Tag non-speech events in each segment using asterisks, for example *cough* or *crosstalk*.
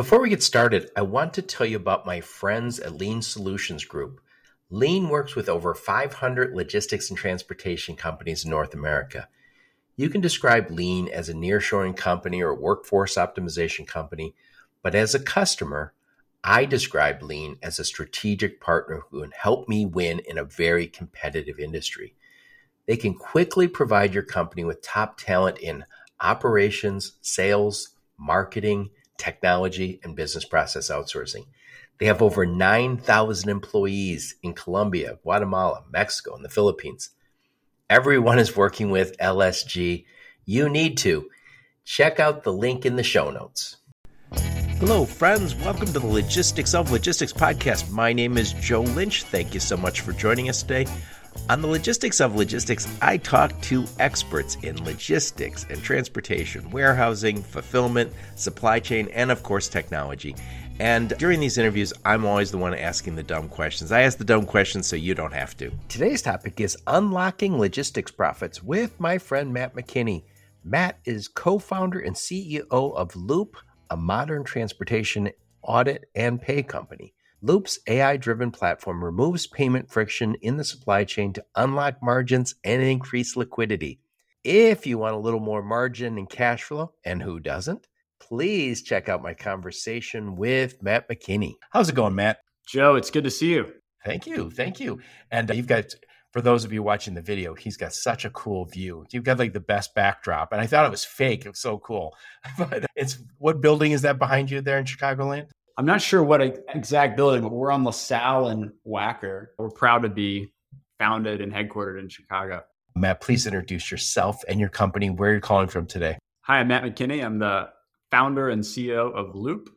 Before we get started, I want to tell you about my friends at Lean Solutions Group. Lean works with over 500 logistics and transportation companies in North America. You can describe Lean as a nearshoring company or a workforce optimization company, but as a customer, I describe Lean as a strategic partner who can help me win in a very competitive industry. They can quickly provide your company with top talent in operations, sales, marketing, technology, and business process outsourcing. They have over 9,000 employees in Colombia, Guatemala, Mexico, and the Philippines. Everyone is working with LSG. You need to. Check out the link in the show notes. Hello, friends. Welcome to the Logistics of Logistics podcast. My name is Joe Lynch. Thank you so much for joining us today. On the Logistics of Logistics, I talk to experts in logistics and transportation, warehousing, fulfillment, supply chain, and of course, technology. And during these interviews, I'm always the one asking the dumb questions. I ask the dumb questions so you don't have to. Today's topic is unlocking logistics profits with my friend Matt McKinney. Matt is co founder and CEO of Loop, a modern transportation audit and pay company. Loop's AI driven platform removes payment friction in the supply chain to unlock margins and increase liquidity. If you want a little more margin and cash flow, and who doesn't, please check out my conversation with Matt McKinney. How's it going, Matt? Joe, it's good to see you. Thank you. Thank you. And uh, you've got, for those of you watching the video, he's got such a cool view. You've got like the best backdrop. And I thought it was fake. It was so cool. *laughs* but it's what building is that behind you there in Chicagoland? I'm not sure what exact building, but we're on LaSalle and Wacker. We're proud to be founded and headquartered in Chicago. Matt, please introduce yourself and your company, where you're calling from today. Hi, I'm Matt McKinney. I'm the founder and CEO of Loop,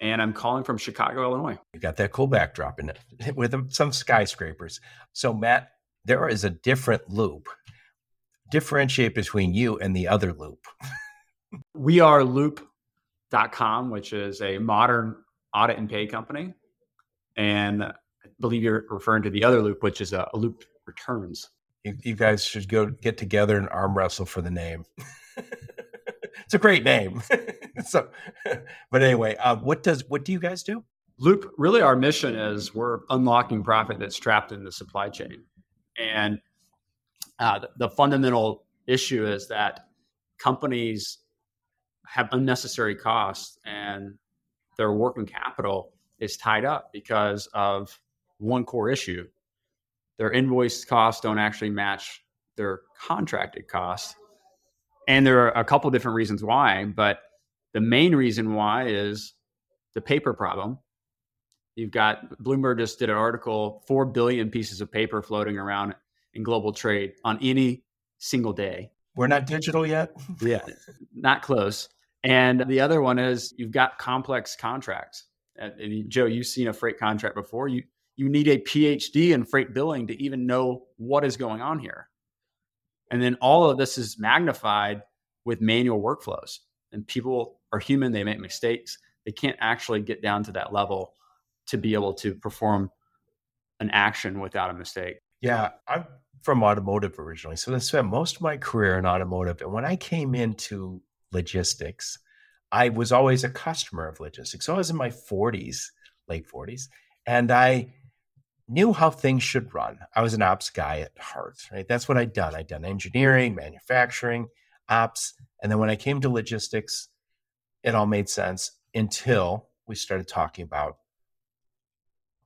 and I'm calling from Chicago, Illinois. You got that cool backdrop in it *laughs* with some skyscrapers. So, Matt, there is a different loop. Differentiate between you and the other loop. *laughs* we are Loop com, which is a modern audit and pay company. And I believe you're referring to the other loop, which is a, a loop returns. You, you, guys should go get together and arm wrestle for the name. *laughs* it's a great name. *laughs* so, *laughs* but anyway, uh, what does what do you guys do? Loop, really, our mission is we're unlocking profit that's trapped in the supply chain, and uh, the, the fundamental issue is that companies have unnecessary costs and their working capital is tied up because of one core issue. Their invoice costs don't actually match their contracted costs. And there are a couple different reasons why, but the main reason why is the paper problem. You've got Bloomberg just did an article 4 billion pieces of paper floating around in global trade on any single day. We're not digital yet? yeah, not close. And the other one is you've got complex contracts. And Joe, you've seen a freight contract before. You you need a PhD in freight billing to even know what is going on here. And then all of this is magnified with manual workflows. And people are human, they make mistakes. They can't actually get down to that level to be able to perform an action without a mistake. Yeah, I'm from automotive originally. So I spent most of my career in automotive. And when I came into logistics. I was always a customer of logistics. So I was in my 40s, late 40s, and I knew how things should run. I was an ops guy at heart, right? That's what I'd done. I'd done engineering, manufacturing, ops. And then when I came to logistics, it all made sense until we started talking about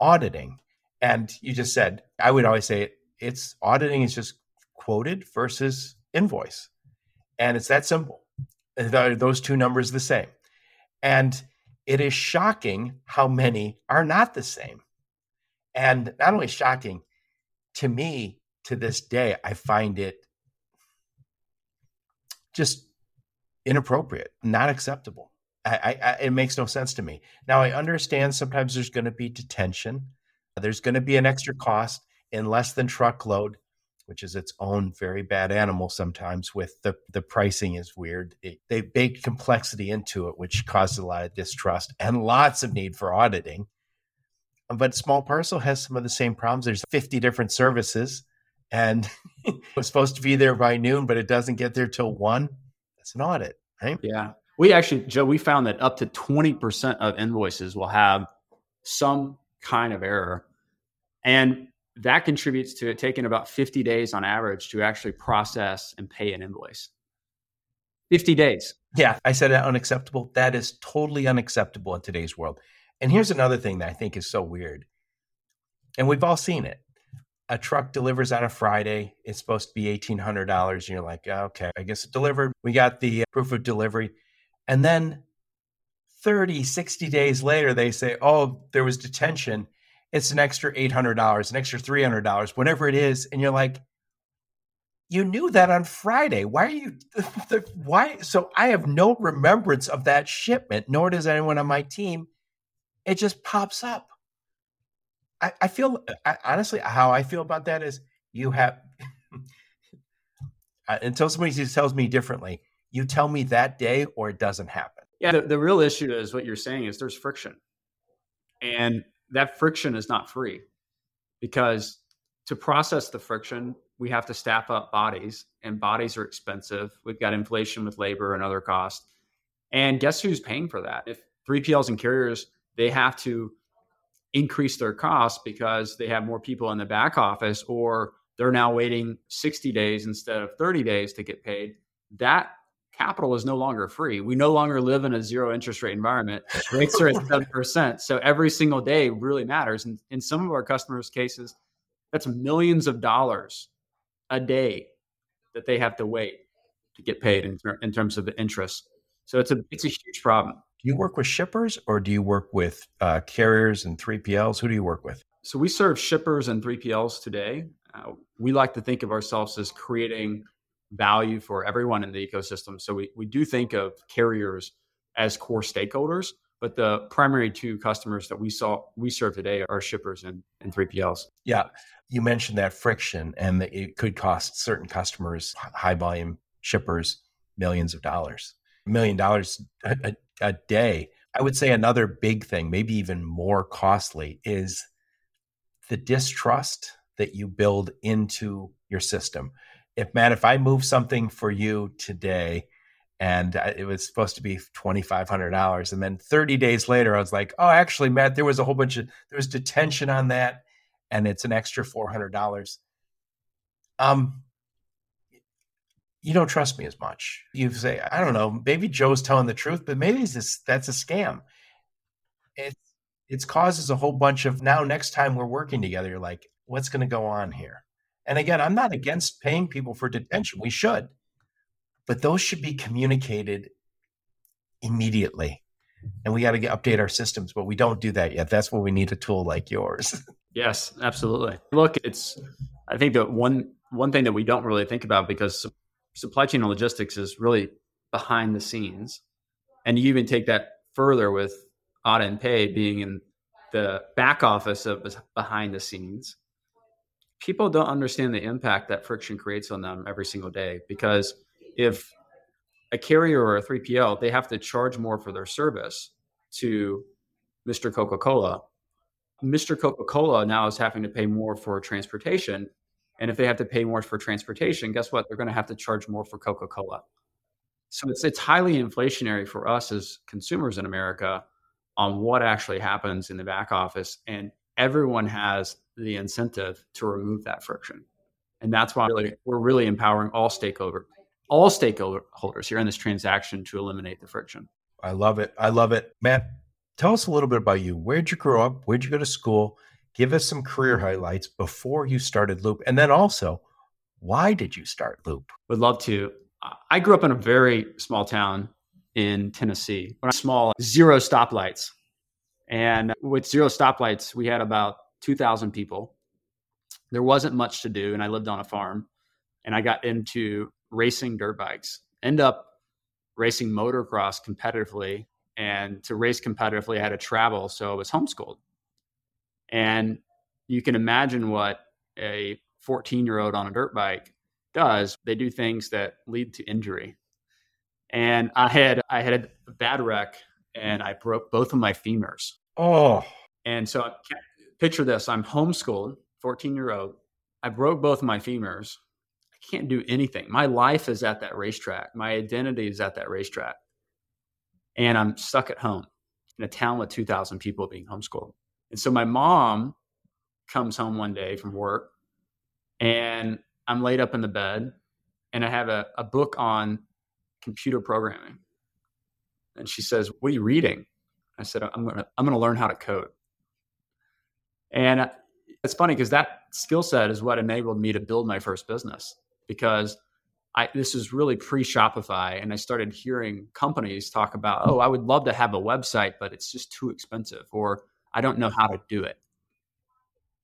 auditing. And you just said, I would always say it's auditing is just quoted versus invoice. And it's that simple those two numbers the same. And it is shocking how many are not the same. And not only shocking, to me, to this day, I find it just inappropriate, not acceptable. I, I, it makes no sense to me. Now, I understand sometimes there's going to be detention, there's going to be an extra cost in less than truckload which is its own very bad animal sometimes with the the pricing is weird. It, they bake complexity into it which causes a lot of distrust and lots of need for auditing. But small parcel has some of the same problems. There's 50 different services and *laughs* it's supposed to be there by noon but it doesn't get there till one. That's an audit right? Yeah. We actually, Joe, we found that up to 20% of invoices will have some kind of error. And that contributes to it taking about 50 days on average to actually process and pay an invoice. 50 days. Yeah, I said unacceptable. That is totally unacceptable in today's world. And here's another thing that I think is so weird. And we've all seen it. A truck delivers on a Friday. It's supposed to be $1,800. And you're like, okay, I guess it delivered. We got the uh, proof of delivery. And then 30, 60 days later, they say, oh, there was detention. It's an extra $800, an extra $300, whatever it is. And you're like, you knew that on Friday. Why are you, *laughs* the, why? So I have no remembrance of that shipment, nor does anyone on my team. It just pops up. I, I feel, I, honestly, how I feel about that is you have, *laughs* until somebody tells me differently, you tell me that day or it doesn't happen. Yeah, the, the real issue is what you're saying is there's friction. And that friction is not free because to process the friction, we have to staff up bodies, and bodies are expensive. We've got inflation with labor and other costs. And guess who's paying for that? If 3PLs and carriers, they have to increase their costs because they have more people in the back office, or they're now waiting 60 days instead of 30 days to get paid. That capital is no longer free. We no longer live in a zero interest rate environment. Rates are at *laughs* 7%. So every single day really matters. And in some of our customers' cases, that's millions of dollars a day that they have to wait to get paid in, in terms of the interest. So it's a it's a huge problem. Do you work with shippers or do you work with uh, carriers and 3PLs? Who do you work with? So we serve shippers and 3PLs today. Uh, we like to think of ourselves as creating value for everyone in the ecosystem. So we, we do think of carriers as core stakeholders, but the primary two customers that we saw we serve today are shippers and, and 3PLs. Yeah. You mentioned that friction and that it could cost certain customers, high volume shippers, millions of dollars, a million dollars a, a day. I would say another big thing, maybe even more costly, is the distrust that you build into your system if Matt, if I move something for you today and it was supposed to be $2,500 and then 30 days later, I was like, oh, actually, Matt, there was a whole bunch of, there was detention on that and it's an extra $400. Um, you don't trust me as much. You say, I don't know, maybe Joe's telling the truth, but maybe this, that's a scam. It, it causes a whole bunch of now next time we're working together, you're like, what's going to go on here? And again, I'm not against paying people for detention. We should. But those should be communicated immediately. And we got to update our systems, but we don't do that yet. That's where we need a tool like yours. *laughs* yes, absolutely. Look, it's I think that one one thing that we don't really think about because supply chain and logistics is really behind the scenes. And you even take that further with audit and pay being in the back office of behind the scenes people don't understand the impact that friction creates on them every single day because if a carrier or a 3PL, they have to charge more for their service to Mr. Coca Cola. Mr. Coca Cola now is having to pay more for transportation. And if they have to pay more for transportation, guess what? They're going to have to charge more for Coca Cola. So it's, it's highly inflationary for us as consumers in America on what actually happens in the back office. And everyone has the incentive to remove that friction. And that's why really, we're really empowering all stakeholder all stakeholders here in this transaction to eliminate the friction. I love it. I love it. Matt, tell us a little bit about you. Where'd you grow up? Where'd you go to school? Give us some career mm-hmm. highlights before you started Loop. And then also, why did you start Loop? Would love to. I grew up in a very small town in Tennessee. When I was small, zero stoplights. And with zero stoplights, we had about 2,000 people. There wasn't much to do, and I lived on a farm. And I got into racing dirt bikes. End up racing motocross competitively. And to race competitively, I had to travel, so I was homeschooled. And you can imagine what a 14 year old on a dirt bike does. They do things that lead to injury. And I had I had a bad wreck, and I broke both of my femurs. Oh, and so picture this I'm homeschooled, 14 year old. I broke both my femurs. I can't do anything. My life is at that racetrack. My identity is at that racetrack. and I'm stuck at home in a town with 2,000 people being homeschooled. And so my mom comes home one day from work and I'm laid up in the bed and I have a, a book on computer programming. And she says, What are you reading? I said, I'm to I'm going to learn how to code. And it's funny because that skill set is what enabled me to build my first business because I, this is really pre Shopify. And I started hearing companies talk about, oh, I would love to have a website, but it's just too expensive, or I don't know how to do it.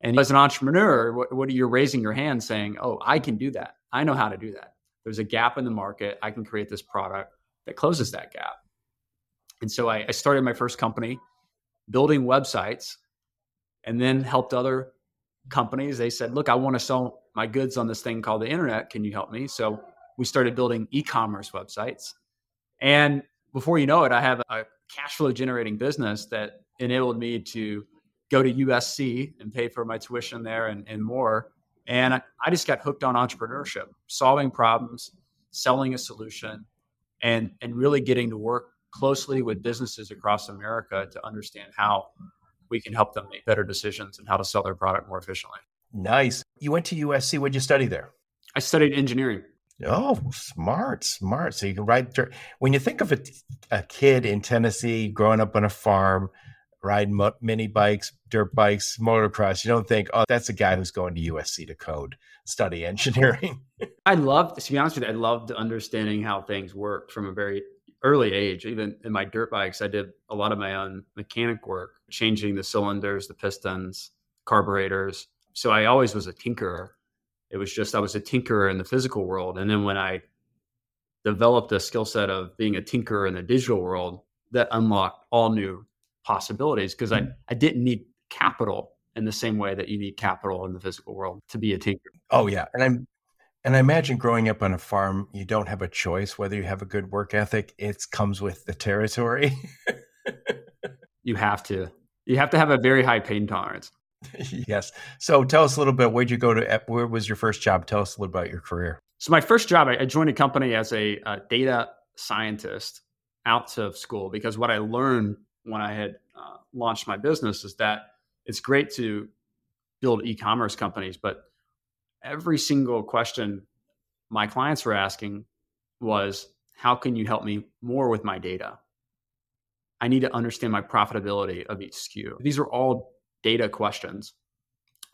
And as an entrepreneur, what, what are you raising your hand saying, oh, I can do that. I know how to do that. There's a gap in the market. I can create this product that closes that gap. And so I, I started my first company building websites and then helped other companies. They said, look, I want to sell my goods on this thing called the internet. Can you help me? So we started building e-commerce websites. And before you know it, I have a cash flow generating business that enabled me to go to USC and pay for my tuition there and, and more. And I, I just got hooked on entrepreneurship, solving problems, selling a solution, and, and really getting to work closely with businesses across America to understand how we can help them make better decisions and how to sell their product more efficiently. Nice. You went to USC. What did you study there? I studied engineering. Oh, smart, smart. So you can ride. When you think of a, a kid in Tennessee growing up on a farm, riding mo- mini bikes, dirt bikes, motocross, you don't think, oh, that's a guy who's going to USC to code, study *laughs* engineering. I loved, to be honest with you, I loved understanding how things worked from a very early age. Even in my dirt bikes, I did a lot of my own mechanic work, changing the cylinders, the pistons, carburetors. So I always was a tinkerer it was just I was a tinkerer in the physical world. And then when I developed a skill set of being a tinkerer in the digital world, that unlocked all new possibilities because I, mm. I didn't need capital in the same way that you need capital in the physical world to be a tinker. Oh yeah. And I'm and I imagine growing up on a farm, you don't have a choice whether you have a good work ethic. It comes with the territory. *laughs* you have to. You have to have a very high pain tolerance. yes. So tell us a little bit. Where'd you go to? Where was your first job? Tell us a little bit about your career. So my first job, I joined a company as a, a data scientist out of school because what I learned when I had uh, launched my business is that it's great to build e-commerce companies, but every single question my clients were asking was, "How can you help me more with my data?" I need to understand my profitability of each SKU. These are all data questions.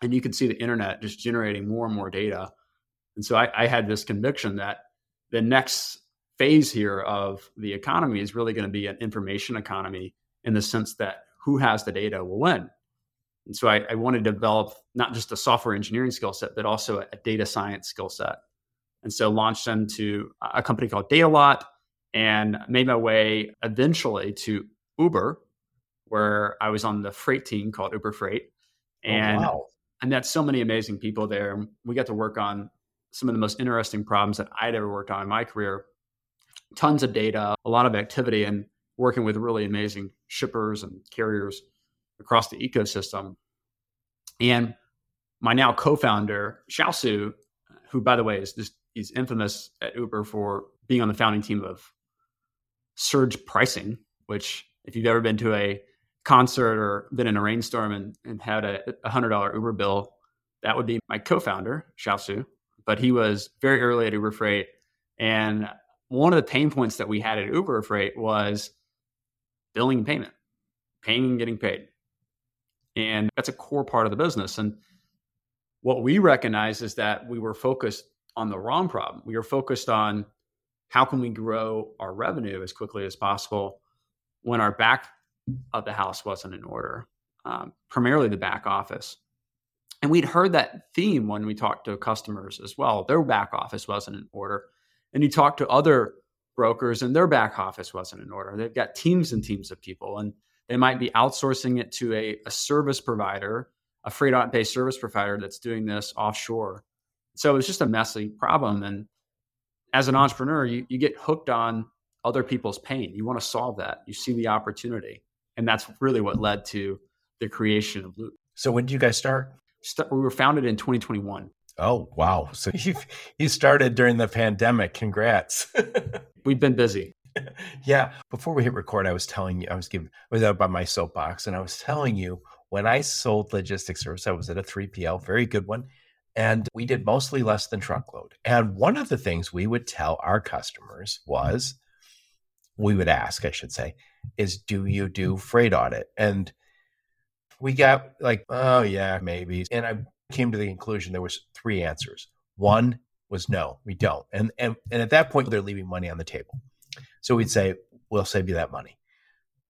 And you can see the internet just generating more and more data. And so I, I had this conviction that the next phase here of the economy is really going to be an information economy in the sense that who has the data will win. And so I, I wanted to develop not just a software engineering skill set, but also a, a data science skill set. And so launched into a company called Datalot and made my way eventually to Uber, where I was on the freight team called Uber Freight. Oh, and, oh, wow. I met so many amazing people there. We got to work on some of the most interesting problems that I'd ever worked on in my career. Tons of data, a lot of activity, and working with really amazing shippers and carriers across the ecosystem. And my now co-founder, Shaosu, who by the way is just he's infamous at Uber for being on the founding team of surge pricing, which if you've ever been to a concert or been in a rainstorm and, and had a hundred dollar Uber bill, that would be my co-founder, Shaosu. But he was very early at Uber Freight. And one of the pain points that we had at Uber Freight was billing and payment, paying and getting paid. And that's a core part of the business. And what we recognize is that we were focused on the wrong problem. We were focused on how can we grow our revenue as quickly as possible when our back of the house wasn't in order, um, primarily the back office. And we'd heard that theme when we talked to customers as well. Their back office wasn't in order. And you talk to other brokers and their back office wasn't in order. They've got teams and teams of people, and they might be outsourcing it to a, a service provider, a freight based service provider that's doing this offshore. So it was just a messy problem. And as an entrepreneur, you, you get hooked on other people's pain. You want to solve that. You see the opportunity and that's really what led to the creation of Loop. So when did you guys start? we were founded in 2021. Oh wow! So *laughs* you you started during the pandemic. Congrats. *laughs* We've been busy. *laughs* yeah. Before we hit record, I was telling you, I was giving, I was out by my soapbox and I was telling you when I sold logistics service, I was at a 3PL, very good one. And we did mostly less than truckload. And one of the things we would tell our customers was, we would ask, I should say, is do you do freight audit? And we got like, oh yeah, maybe. And I came to the conclusion there was three answers. One was no, we don't. And and and at that point they're leaving money on the table. So we'd say, we'll save you that money.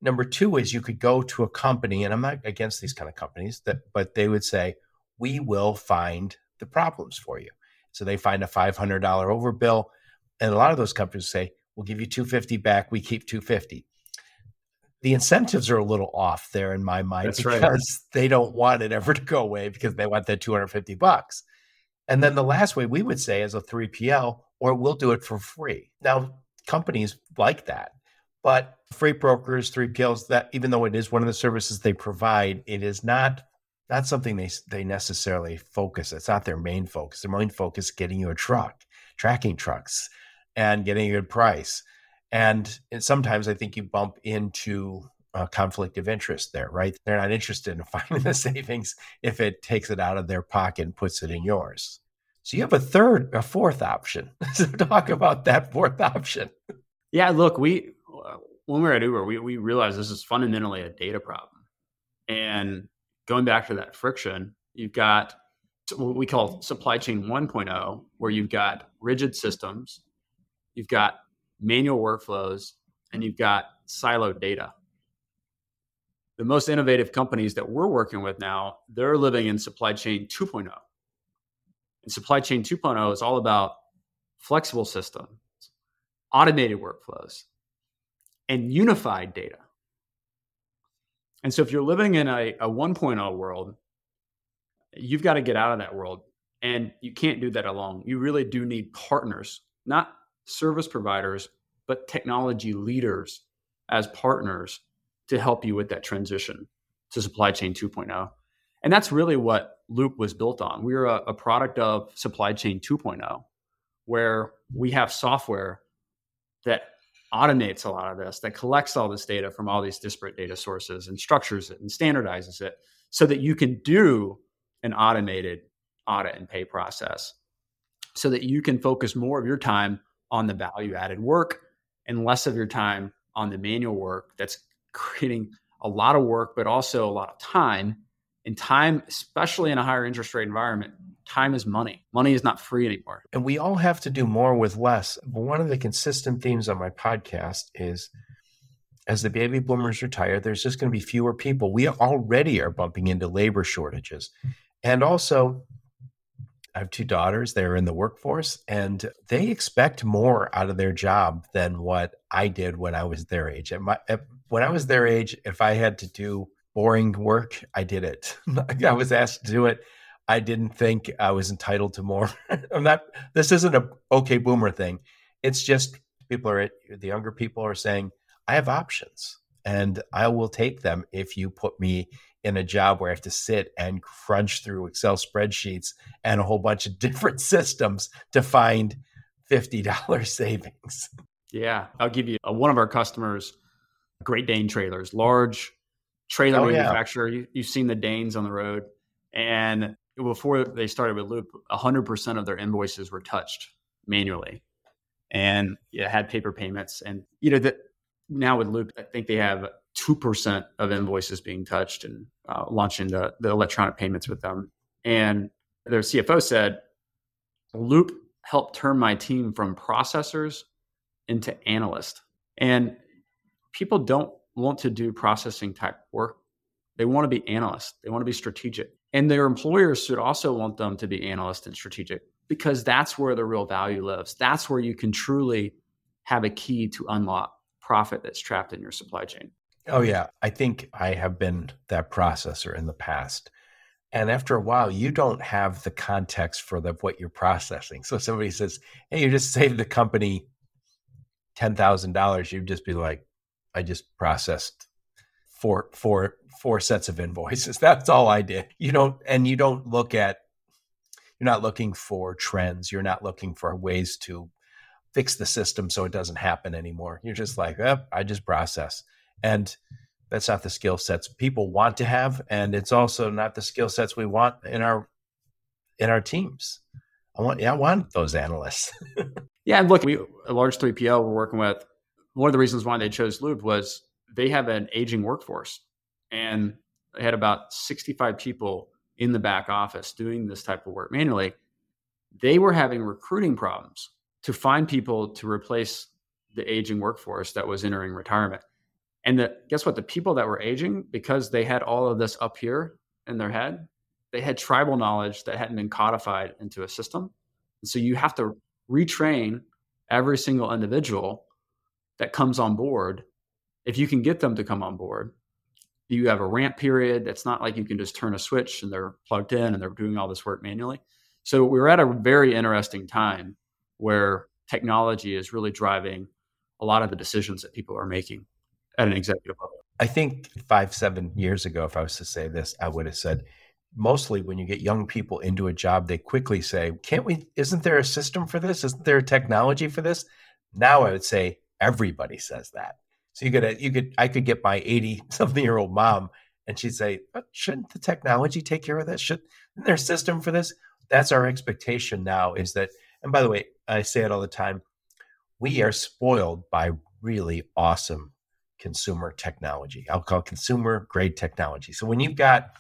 Number two is you could go to a company, and I'm not against these kind of companies, that but they would say, we will find the problems for you. So they find a $500 overbill. And a lot of those companies say, we'll give you 250 back. We keep 250. The incentives are a little off there in my mind That's because right. they don't want it ever to go away because they want that 250 bucks. And then the last way we would say is a 3PL, or we'll do it for free. Now, companies like that, but freight brokers, 3PLs, that even though it is one of the services they provide, it is not not something they they necessarily focus. It's not their main focus. Their main focus is getting you a truck, tracking trucks, and getting a good price. And, and sometimes I think you bump into a conflict of interest there, right? They're not interested in *laughs* finding the savings if it takes it out of their pocket and puts it in yours. So you have a third, a fourth option. *laughs* so talk about that fourth option. Yeah, look, we when we were at Uber, we we realized this is fundamentally a data problem, and going back to that friction, you've got what we call supply chain 1.0, where you've got rigid systems, you've got manual workflows, and you've got siloed data. The most innovative companies that we're working with now, they're living in supply chain 2.0. And supply chain 2.0 is all about flexible systems, automated workflows, and unified data. And so if you're living in a, a 1.0 world, you've got to get out of that world. And you can't do that alone. You really do need partners, not service providers, but technology leaders as partners to help you with that transition to supply chain 2.0. And that's really what Loop was built on. We are a, a product of supply chain 2.0, where we have software that automates a lot of this, that collects all this data from all these disparate data sources and structures it and standardizes it so that you can do an automated audit and pay process so that you can focus more of your time on the value added work and less of your time on the manual work that's creating a lot of work, but also a lot of time. And time, especially in a higher interest rate environment, time is money. Money is not free anymore. And we all have to do more with less. One of the consistent themes on my podcast is as the baby boomers retire, there's just going to be fewer people. We already are bumping into labor shortages. And also, I have two daughters. They're in the workforce and they expect more out of their job than what I did when I was their age. At my, at, when I was their age, if I had to do boring work, I did it. Mm, *laughs* I was asked to do it. I didn't think I was entitled to more. *laughs* I'm not, this isn't a okay boomer thing. It's just people are, the younger people are saying, I have options and I will take them if you put me in a job where I have to sit and crunch through Excel spreadsheets and a whole bunch of *laughs* different systems to find $50 savings. Yeah. I'll give you a, one of our customers, Great Dane Trailers, large trailer oh, manufacturer. Yeah. You, you've seen the Danes on the road. And before they started with Loop, 100% of their invoices were touched manually and it had paper payments. And, you know, that now with Loop, I think they have 2% of invoices being touched and uh, launching the, the electronic payments with them. And their CFO said, Loop helped turn my team from processors into analysts. And people don't want to do processing type work. They want to be analysts, they want to be strategic. And their employers should also want them to be analysts and strategic because that's where the real value lives. That's where you can truly have a key to unlock profit that's trapped in your supply chain. Oh, yeah. I think I have been that processor in the past. And after a while, you don't have the context for the, what you're processing. So somebody says, Hey, you just saved the company $10,000. You'd just be like, I just processed four, four, four sets of invoices. *laughs* That's all I did. You don't, and you don't look at, you're not looking for trends. You're not looking for ways to fix the system so it doesn't happen anymore. You're just like, oh, I just process. And that's not the skill sets people want to have. And it's also not the skill sets we want in our in our teams. I want yeah, I want those analysts. *laughs* yeah, and look, we a large 3PL we're working with. One of the reasons why they chose Loop was they have an aging workforce. And they had about 65 people in the back office doing this type of work manually. They were having recruiting problems to find people to replace the aging workforce that was entering retirement. And the, guess what? The people that were aging, because they had all of this up here in their head, they had tribal knowledge that hadn't been codified into a system. And so you have to retrain every single individual that comes on board. If you can get them to come on board, you have a ramp period. That's not like you can just turn a switch and they're plugged in and they're doing all this work manually. So we're at a very interesting time where technology is really driving a lot of the decisions that people are making at an executive level. I think five, seven years ago, if I was to say this, I would have said mostly when you get young people into a job, they quickly say, Can't we? Isn't there a system for this? Isn't there a technology for this? Now I would say everybody says that. So you could, you could, I could get my 80 *laughs* something year old mom and she'd say, But shouldn't the technology take care of this? Should, a system for this? That's our expectation now is that, and by the way, I say it all the time, we are spoiled by really awesome consumer technology. I'll call consumer grade technology. So when you've got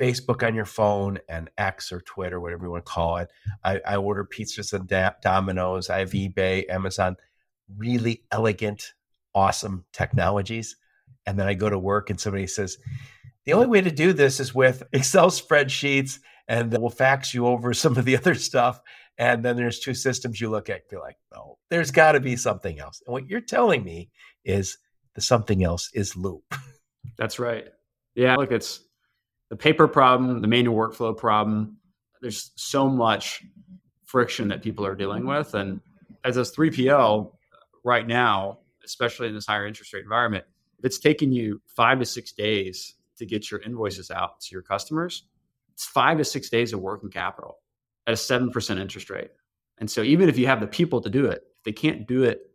Facebook on your phone and X or Twitter, whatever you want to call it, I, I order pizzas and da- Domino's. I have eBay, Amazon, really elegant, awesome technologies. And then I go to work and somebody says, the only way to do this is with *laughs* Excel spreadsheets and we'll fax you over *laughs* some of the other stuff. And then there's two systems you look at, you're like, oh, there's got to be something else. And what you're telling me is the something else is loop. *laughs* That's right. Yeah, look, it's the paper problem, the manual workflow problem. There's so much friction that people are dealing with. And as a 3PL right now, especially in this higher interest rate environment, if it's taking you five to six days to get your invoices out to your customers, it's five to six days of working capital at a 7% interest rate. And so even if you have the people to do it, they can't do it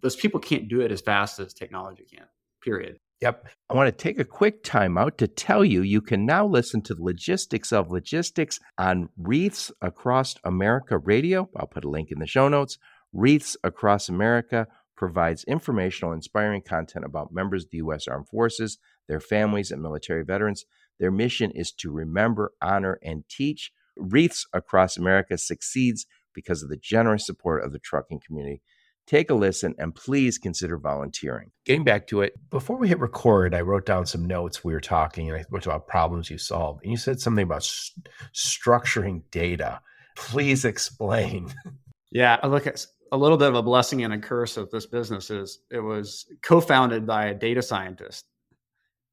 those people can't do it as fast as technology can, period. Yep. I want to take a quick time out to tell you you can now listen to the logistics of logistics on Wreaths Across America Radio. I'll put a link in the show notes. Wreaths Across America provides informational, inspiring content about members of the U.S. Armed Forces, their families, and military veterans. Their mission is to remember, honor, and teach. Wreaths Across America succeeds because of the generous support of the trucking community take a listen and please consider volunteering. Getting back to it, before we hit record, I wrote down some notes. We were talking and I talked about problems you solved, And you said something about st- structuring data. Please explain. *laughs* Yeah, look, at a little bit of a blessing and a curse of this business is it was co-founded by a data scientist.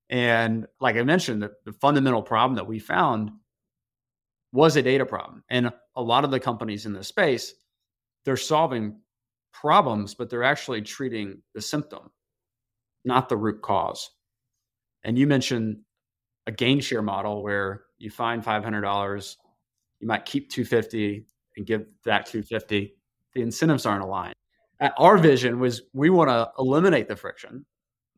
And like I mentioned, the, the fundamental problem that we found was a data problem. And a lot of the companies in this space, they're solving problems, but they're actually treating the symptom, not the root cause. And you mentioned a gain share model where you find $500, you might keep 250 and give that 250. The incentives aren't aligned. Our vision was we want to eliminate the friction.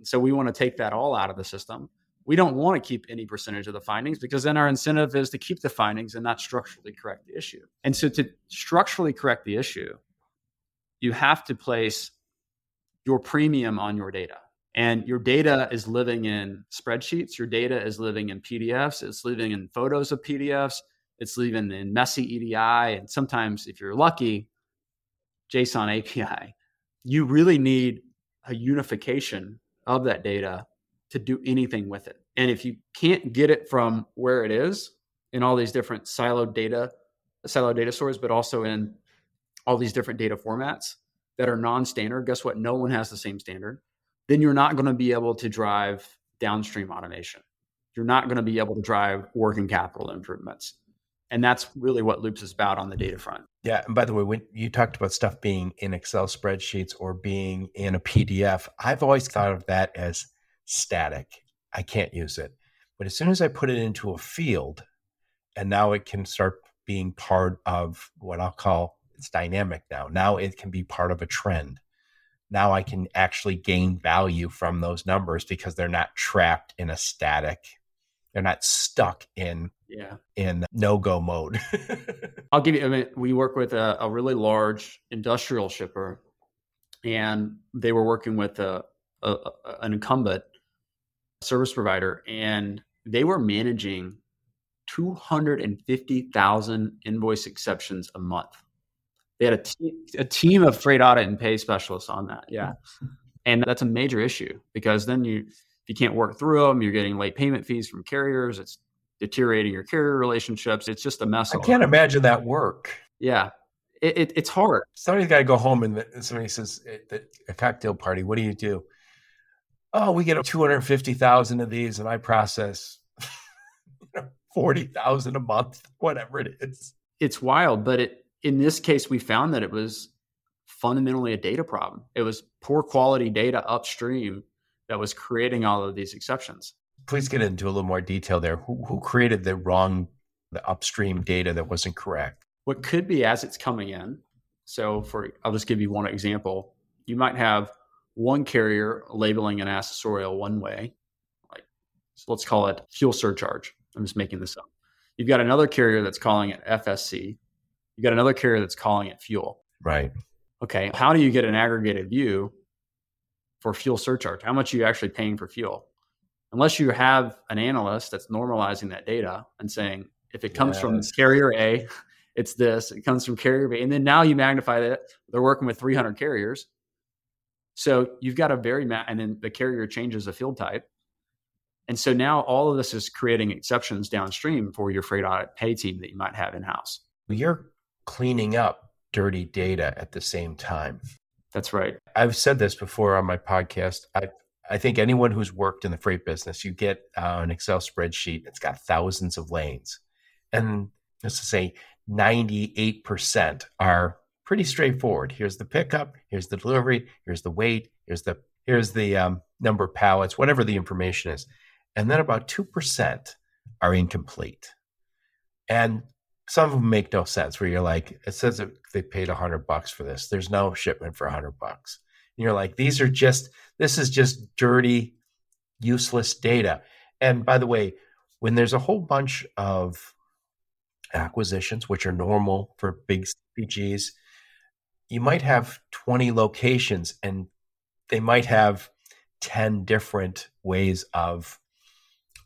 So we want to take that all out of the system. We don't want to keep any percentage of the findings because then our incentive is to keep the findings and not structurally correct the issue. And so to structurally correct the issue, you have to place your premium on your data. And your data is living in spreadsheets, your data is living in PDFs, it's living in photos of PDFs, it's living in messy EDI, and sometimes, if you're lucky, JSON API. You really need a unification of that data to do anything with it. And if you can't get it from where it is in all these different siloed data, siloed data stores, but also in all these different data formats that are non-standard guess what no one has the same standard then you're not going to be able to drive downstream automation you're not going to be able to drive working capital improvements and that's really what loops is about on the data front yeah and by the way when you talked about stuff being in excel spreadsheets or being in a pdf i've always thought of that as static i can't use it but as soon as i put it into a field and now it can start being part of what i'll call it's dynamic now. Now it can be part of a trend. Now I can actually gain value from those numbers because they're not trapped in a static. They're not stuck in yeah in no go mode. *laughs* I'll give you. I mean, we work with a, a really large industrial shipper, and they were working with a, a, an incumbent service provider, and they were managing 250,000 invoice exceptions a month. They had a, te- a team of freight audit and pay specialists on that. Yeah. And that's a major issue because then you, if you can't work through them, you're getting late payment fees from carriers. It's deteriorating your carrier relationships. It's just a mess. I can't imagine that work. Yeah. It, it, it's hard. Somebody's got to go home and somebody says, eh, at a cocktail party, what do you do? Oh, we get 250,000 of these and I process *laughs* 40,000 a month, whatever it is. It's wild, but it in this case we found that it was fundamentally a data problem. It was poor quality data upstream that was creating all of these exceptions. Please get into a little more detail there. Who, who created the wrong the upstream data that wasn't correct? What could be as it's coming in. So for I'll just give you one example. You might have one carrier labeling an accessorial one way, like so let's call it fuel surcharge. I'm just making this up. You've got another carrier that's calling it FSC. You've got another carrier that's calling it fuel. Right. Okay. How do you get an aggregated view for fuel surcharge? How much are you actually paying for fuel? Unless you have an analyst that's normalizing that data and saying, if it comes yes. from carrier A, *laughs* it's this. It comes from carrier B. And then now you magnify that they're working with 300 carriers. So you've got a very, ma- and then the carrier changes the field type. And so now all of this is creating exceptions downstream for your freight audit pay team that you might have in house. You're cleaning up dirty data at the same time. That's right. I've said this before on my podcast. I I think anyone who's worked in the freight business, you get uh, an Excel spreadsheet. It's got thousands of lanes, and let's say ninety eight percent are pretty straightforward. Here's the pickup. Here's the delivery. Here's the weight. Here's the here's the um, number of pallets. Whatever the information is, and then about 2% are incomplete. And some of them make no sense where you're like, it says that they paid 100 bucks for this. There's no shipment for 100 bucks. You're like, these are just, this is just dirty, useless data. And by the way, when there's a whole bunch of acquisitions, which are normal for big CPGs, you might have 20 locations and they might have 10 different ways of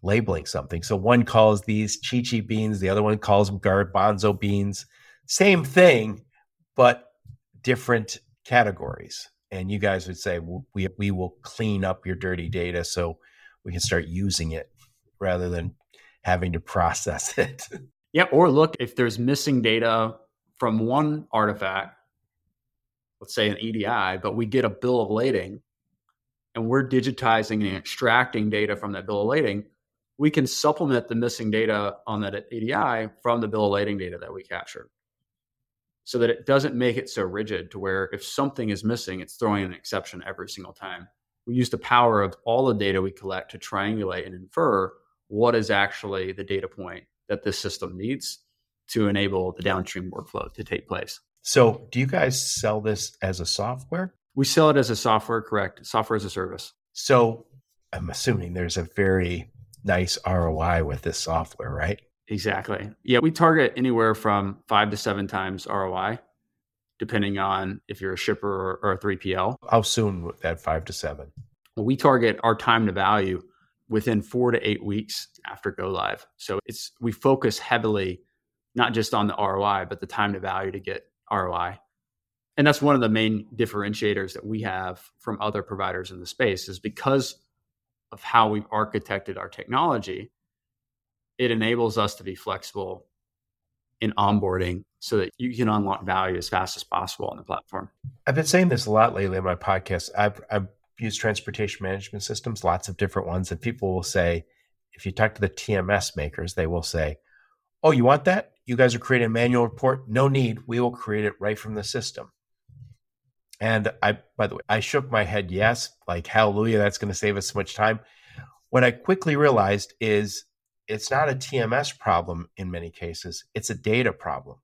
labeling something. So one calls these ceci beans, the other one calls them garbanzo beans. Same thing, but different categories. And you guys would say we we will clean up your dirty data so we can start using it rather than having to *laughs* process it. Yeah, or look if there's missing data from one artifact, let's say an EDI, but we get a bill of lading and we're digitizing and extracting data from that bill of lading, we can supplement the missing data on that EDI from the bill of lading data that we captured so that it doesn't make it so rigid to where if something is missing, it's throwing an exception every single time. We use the power of all the data we collect to triangulate and infer what is actually the data point that this system needs to enable the downstream workflow to take place. So, do you guys sell this as a software? We sell it as a software, correct? Software as a service. So, I'm assuming there's a very nice ROI with this software, right? Exactly. Yeah, we target anywhere from five to seven times ROI, depending on if you're a shipper or, a 3PL. How soon that five to seven? Well, we target our time to value within four to eight weeks after go live. So it's we focus heavily not just on the ROI, but the time to value to get ROI. And that's one of the main differentiators that we have from other providers in the space is because of how we've architected our technology, it enables us to be flexible in onboarding so that you can unlock value as fast as possible on the platform. I've been saying this a lot lately in my podcast. I've, I've used transportation management systems, lots of different ones, and people will say, if you talk to the TMS makers, they will say, Oh, you want that? You guys are creating a manual report? No need. We will create it right from the system. And I, by the way, I shook my head yes, like hallelujah, that's going to save us so much time. What I quickly realized is it's not a TMS problem in many cases, it's a data problem.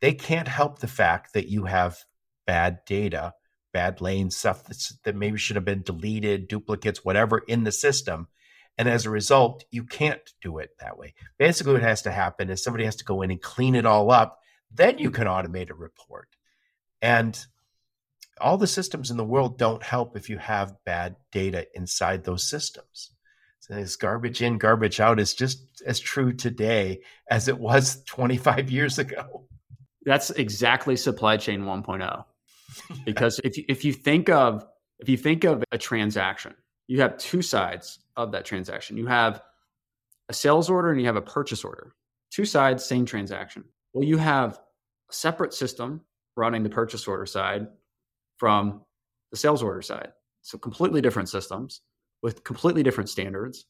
they can't help the fact that you have bad data, bad lanes, stuff that maybe should have been deleted, duplicates, whatever in the system. And as a result, you can't do it that way. Basically, what has to happen is somebody has to go in and clean it all up. Then you can automate a report. And all the systems in the world don't help if you have bad data inside those systems. This garbage in, garbage out is just as true today as it was *laughs* 25 years ago. That's exactly supply chain 1.0. *laughs* Because if you, if you think of if you think of a transaction, you have two sides of that transaction. You have a sales order and you have a purchase order. Two sides, same transaction. Well, you have a separate system running the purchase order side from the sales order side. So completely different systems with completely different standards,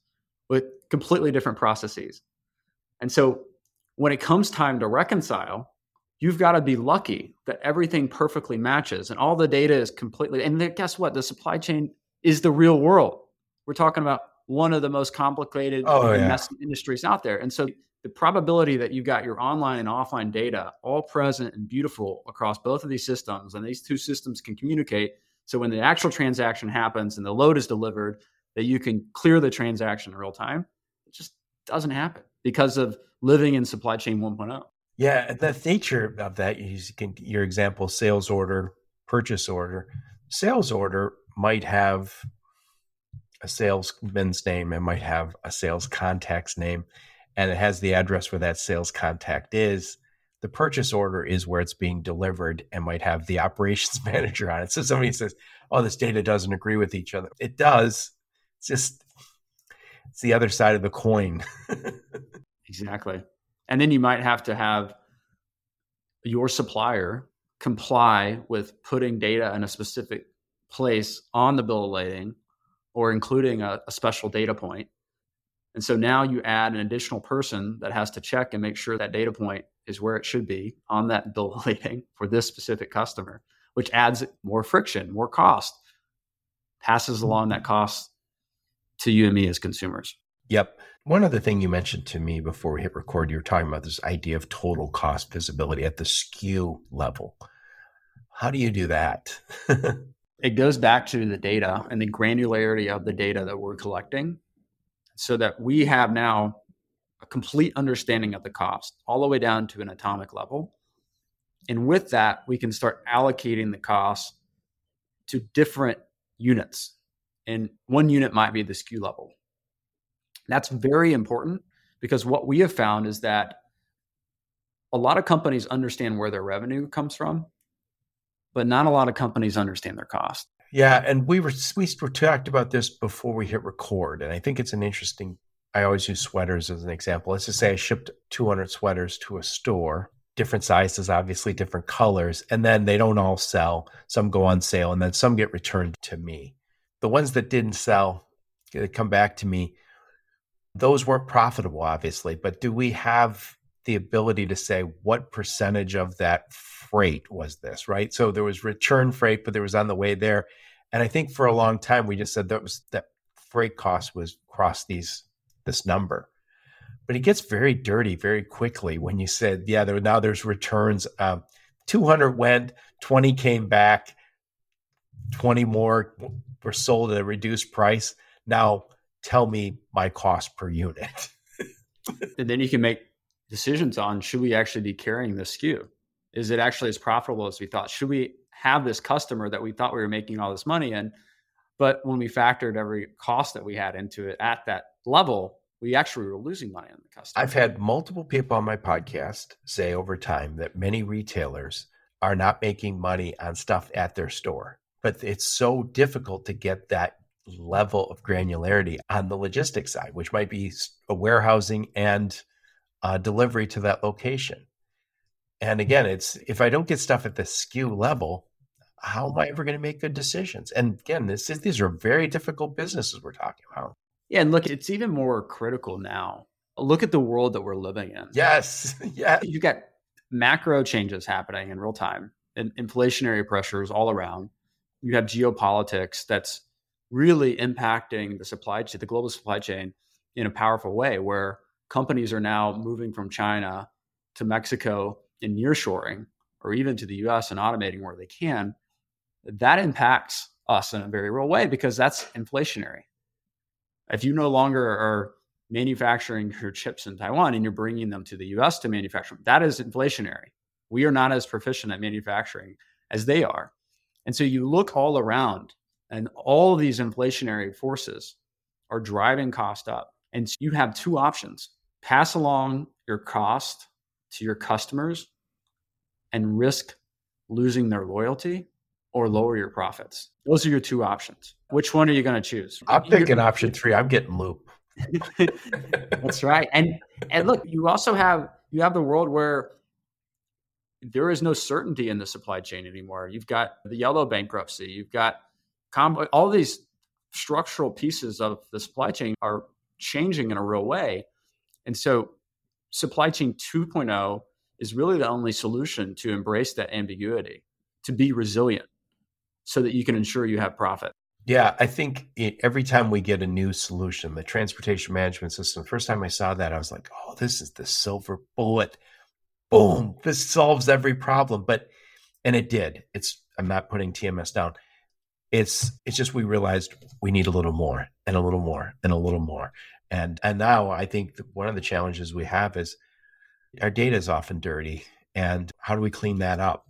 with completely different processes. And so when it comes time to reconcile, you've got to be lucky that everything perfectly matches and all the data is completely and then guess what? The supply chain is the real world. We're talking about one of the most complicated oh, yeah. industries out there. And so the probability that you've got your online and offline data all present and beautiful across both of these systems, and these two systems can communicate. So when the actual transaction happens and the load is delivered, that you can clear the transaction in real time, it just doesn't happen because of living in supply chain 1.0. Yeah, the nature of that, you can, your example, sales order, purchase order. Sales order might have a salesman's name, it might have a sales contact's name, and it has the address where that sales contact is. The purchase order is where it's being delivered and might have the operations *laughs* manager on it. So somebody says, "Oh, this data doesn't agree with each other." It does. It's just it's the other side of the coin. *laughs* exactly. And then you might have to have your supplier comply with putting data in a specific place on the bill of lading or including a, a special data point and so now you add an additional person that has to check and make sure that data point is where it should be on that bill of lading for this specific customer, which adds more friction, more cost, passes along that cost to you and me as consumers. Yep. One other thing you mentioned to me before we hit record, you were talking about this idea of total cost visibility at the SKU level. How do you do that? *laughs* it goes back to the data and the granularity of the data that we're collecting so that we have now a complete understanding of the cost all the way down to an atomic level. And with that, we can start allocating the cost to different units. And one unit might be the SKU level. That's very important because what we have found is that a lot of companies understand where their revenue comes from, but not a lot of companies understand their cost. Yeah, and we were we talked about this before we hit record, and I think it's an interesting. I always use sweaters as an example. Let's just say I shipped 200 sweaters to a store, different sizes, obviously different colors, and then they don't all sell. Some go on sale, and then some get returned to me. The ones that didn't sell, they come back to me. Those weren't profitable, obviously, but do we have the ability to say what percentage of that freight was this, right? So there was return freight, but there was on the way there. And I think for a long time we just said that was that freight cost was across these this number. But it gets very dirty very quickly when you said, yeah, there now there's returns. Um, 200 went, 20 came back, 20 more were sold at a reduced price. Now tell me my cost per unit. *laughs* and then you can make decisions on should we actually be carrying this SKU? Is it actually as profitable as we thought? Should we have this customer that we thought we were making all this money in? But when we factored every cost that we had into it at that level, we actually were losing money on the customer. I've had multiple people on my podcast say over time that many retailers are not making money on stuff at their store, but it's so difficult to get that level of granularity on the logistics side, which might be a warehousing and uh, delivery to that location. And again, it's if I don't get stuff at the SKU level, how am I ever going to make good decisions? And again, this is, these are very difficult businesses we're talking about. Yeah, and look, it's even more critical now. Look at the world that we're living in. Yes, *laughs* yeah. You got macro changes happening in real time, and inflationary pressures all around. You have geopolitics that's really impacting the supply chain, the global supply chain, in a powerful way, where companies are now moving from China to Mexico in nearshoring or even to the US and automating where they can, that impacts us in a very real way because that's inflationary. If you no longer are manufacturing your chips in Taiwan and you're bringing them to the US to manufacture, them, that is inflationary. We are not as proficient at manufacturing as they are. And so you look all around and all of these inflationary forces are driving cost up. And so you have two options pass along your cost to your customers and risk losing their loyalty or lower your profits. Those are your two options. Which one are you going to choose? I'm picking option three. I'm getting loop. *laughs* That's right. And and look, you also have you have the world where there is no certainty in the supply chain anymore. You've got the yellow bankruptcy. You've got com- all these structural pieces of the supply chain are changing in a real way. And so supply chain 2.0 is really the only solution to embrace that ambiguity, to be resilient so that you can ensure you have profit. Yeah, I think it, every time we get a new solution, the transportation management system, first time I saw that, I was like, oh, this is the silver bullet. Boom, this solves every problem. But, and it did. It's, I'm not putting TMS down. It's, it's just we realized we need a little more and a little more and a little more. And, and now I think one of the challenges we have is our data is often dirty. And how do we clean that up?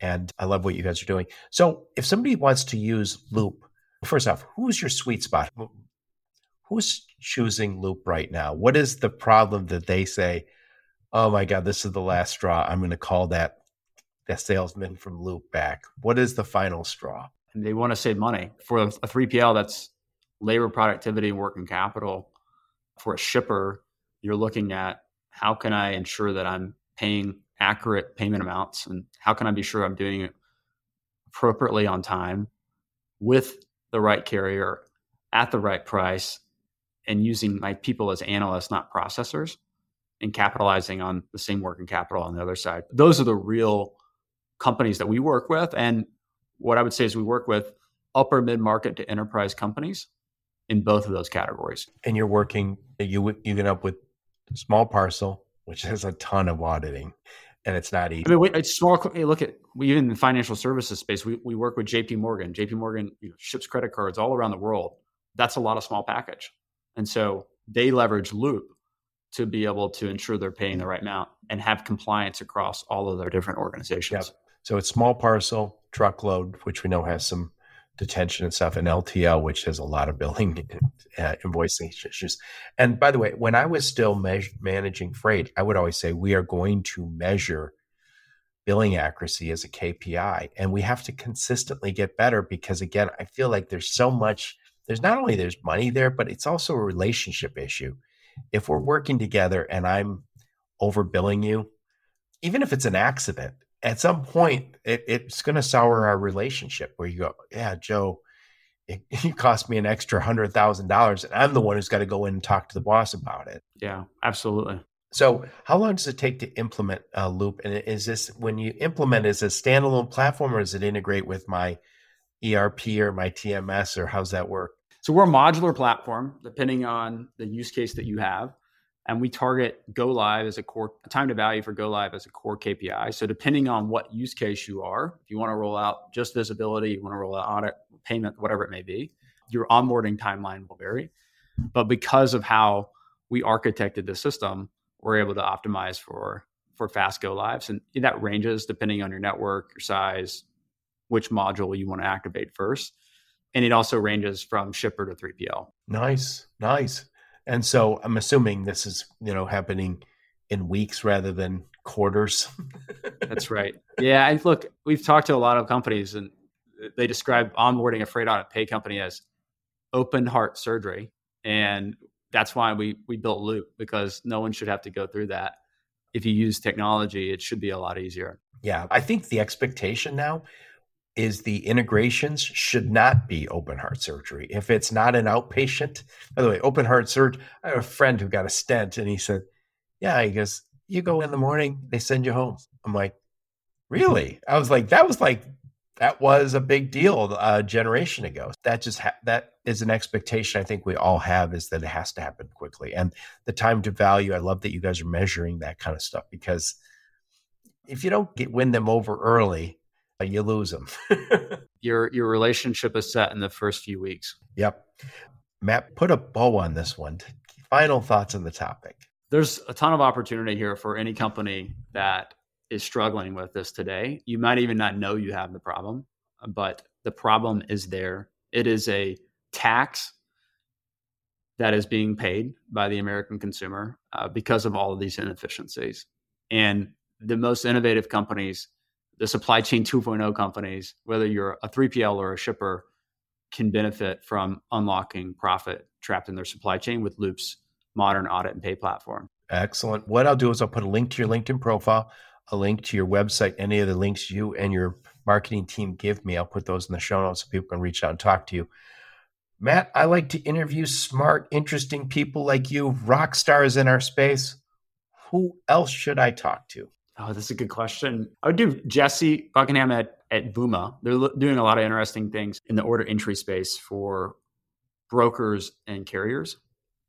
And I love what you guys are doing. So if somebody wants to use Loop, first off, who's your sweet spot? Who's choosing Loop right now? What is the problem that they say, oh my God, this is the last straw. I'm going to call that that salesman from Loop back. What is the final straw? And they want to save money for a 3PL. That's labor productivity and working capital. For a shipper, you're looking at how can I ensure that I'm paying accurate payment amounts and how can I be sure I'm doing it appropriately on time with the right carrier at the right price and using my people as analysts, not processors, and capitalizing on the same working capital on the other side. Those are the real companies that we work with. And what I would say is we work with upper mid market to enterprise companies in both of those categories. And you're working, you you get up with small parcel, which has a ton of auditing and it's not easy. I mean, it's small. Hey, look at we even in the financial services space, we, we work with JP Morgan. JP Morgan you know, ships credit cards all around the world. That's a lot of small package. And so they leverage Loop to be able to ensure they're paying the right amount and have compliance across all of their different organizations. Yep. So it's small parcel, truckload, which we know has some detention and stuff, and LTL, which has a lot of billing *laughs* uh, invoicing issues. And by the way, when I was still me- managing freight, I would always say we are going to measure billing accuracy as a KPI, and we have to consistently get better because again, I feel like there's so much. There's not only there's money there, but it's also a relationship issue. If we're working together and I'm overbilling you, even if it's an accident, at some point it, it's going to sour our relationship where you go yeah joe it, *laughs* it cost me an extra hundred thousand dollars and i'm the one who's got to go in and talk to the boss about it. Yeah absolutely. So how long does it take to implement a loop? And is this when you implement is a standalone platform or does it integrate with my erp or my tms or how's that work so we're a modular platform depending on the use case that you have and we target go live as a core time to value for go live as a core KPI. So depending on what use case you are, if you want to roll out just visibility, you want to roll out audit, payment, whatever it may be, your onboarding timeline will vary. But because of how we architected the system, we're able to optimize for for fast go lives, and that ranges depending on your network, your size, which module you want to activate first, and it also ranges from shipper to 3PL. Nice, nice. And so I'm assuming this is, you know, happening in weeks rather than quarters. That's right. Yeah. And look, we've talked to a lot of companies and they describe onboarding a freight audit pay company as open heart surgery. And that's why we we built Loop because no one should have to go through that. If you use technology, it should be a lot easier. Yeah. I think the expectation now is the integrations should not be open heart surgery. If it's not an outpatient, by the way, open heart surgery, I have a friend who got a stent and he said, Yeah, he goes, You go in the morning, they send you home. I'm like, Really? I was like, That was like, that was a big deal a generation ago. That just, ha- that is an expectation I think we all have is that it has to happen quickly. And the time to value, I love that you guys are measuring that kind of stuff because If you don't get, win them over early, you lose them. *laughs* your your relationship is set in the first few weeks. Yep. Matt, put a bow on this one. Final thoughts on the topic. There's a ton of opportunity here for any company that is struggling with this today. You might even not know you have the problem, but the problem is there. It is a tax that is being paid by the American consumer uh, because of all of these inefficiencies. And the most innovative companies, the supply chain 2.0 companies, whether you're a 3PL or a shipper, can benefit from unlocking profit trapped in their supply chain with Loop's modern audit and pay platform. Excellent. What I'll do is I'll put a link to your LinkedIn profile, a link to your website, any of the links you and your marketing team give me. I'll put those in the show notes so people can reach out and talk to you. Matt, I like to interview smart, interesting people like you, rock stars in our space. Who else should I talk to? Oh, that's a good question. I would do Jesse Buckingham at, at Vooma. They're doing a lot of interesting things in the order entry space for brokers and carriers.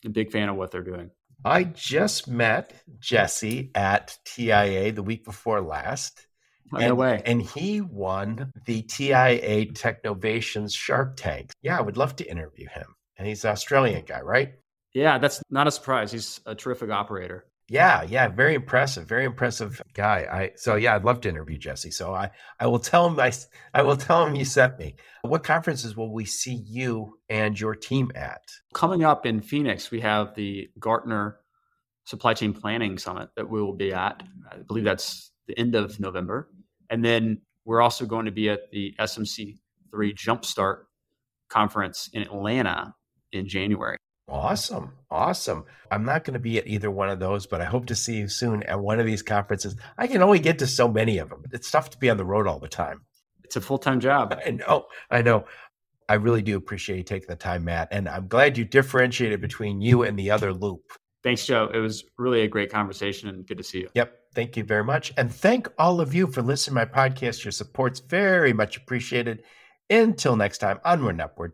I'm a big fan of what they're doing. I just met Jesse at TIA the week before last. Oh, and, way. And he won the TIA Technovations Shark Tank. Yeah, I would love to interview him. And he's an Australian guy, right? Yeah, that's not a surprise. He's a terrific operator. Yeah, yeah, very impressive, very impressive guy. I so yeah, I'd love to interview Jesse. So I I will tell him I I will *laughs* tell him you sent me. What conferences will we see you and your team at? Coming up in Phoenix, we have the Gartner Supply Chain Planning Summit that we will be at. I believe that's the end of November. And then we're also going to be at the SMC3 Jumpstart conference in Atlanta in January. Awesome. Awesome. I'm not going to be at either one of those, but I hope to see you soon at one of these conferences. I can only get to so many of them. It's tough to be on the road all the time. It's a full time job. I know. I know. I really do appreciate you taking the time, Matt. And I'm glad you differentiated between you and the other loop. Thanks, Joe. It was really a great conversation and good to see you. Yep. Thank you very much. And thank all of you for listening to my podcast. Your support's very much appreciated. Until next time, onward and upward.